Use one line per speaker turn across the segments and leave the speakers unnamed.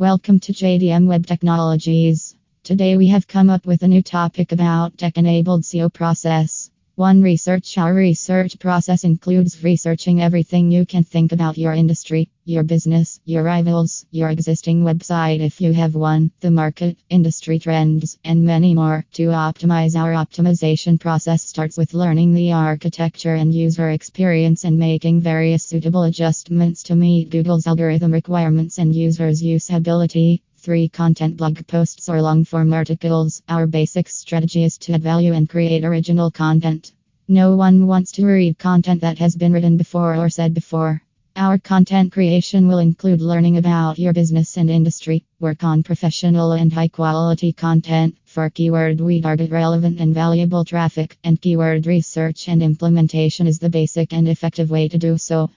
Welcome to JDM Web Technologies. Today we have come up with a new topic about tech enabled SEO process. One research Our research process includes researching everything you can think about your industry, your business, your rivals, your existing website if you have one, the market, industry trends, and many more. To optimize our optimization process starts with learning the architecture and user experience and making various suitable adjustments to meet Google's algorithm requirements and users' usability. 3. Content blog posts or long form articles. Our basic strategy is to add value and create original content. No one wants to read content that has been written before or said before. Our content creation will include learning about your business and industry, work on professional and high quality content. For keyword, we target relevant and valuable traffic, and keyword research and implementation is the basic and effective way to do so.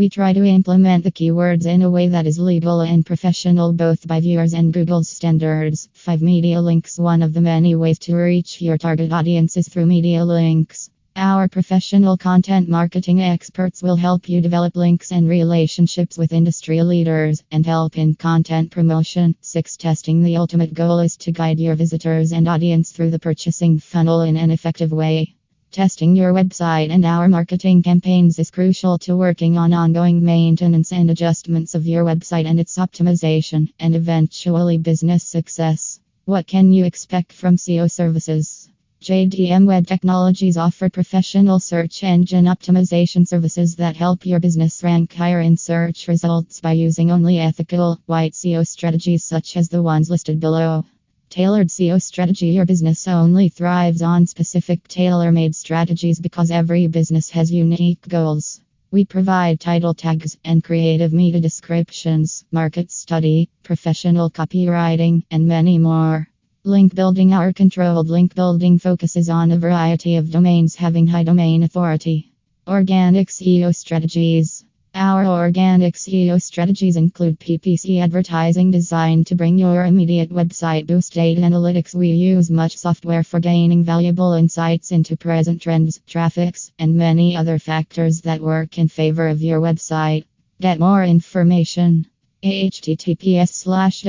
We try to implement the keywords in a way that is legal and professional both by viewers and Google's standards. 5 Media links One of the many ways to reach your target audience is through media links. Our professional content marketing experts will help you develop links and relationships with industry leaders and help in content promotion. 6. Testing The ultimate goal is to guide your visitors and audience through the purchasing funnel in an effective way. Testing your website and our marketing campaigns is crucial to working on ongoing maintenance and adjustments of your website and its optimization, and eventually business success. What can you expect from SEO services? JDM Web Technologies offer professional search engine optimization services that help your business rank higher in search results by using only ethical, white SEO strategies such as the ones listed below. Tailored SEO strategy Your business only thrives on specific tailor made strategies because every business has unique goals. We provide title tags and creative meta descriptions, market study, professional copywriting, and many more. Link building Our controlled link building focuses on a variety of domains having high domain authority. Organic SEO strategies. Our organic SEO strategies include PPC advertising designed to bring your immediate website boost data analytics. We use much software for gaining valuable insights into present trends, traffics, and many other factors that work in favor of your website. Get more information. https slash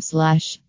slash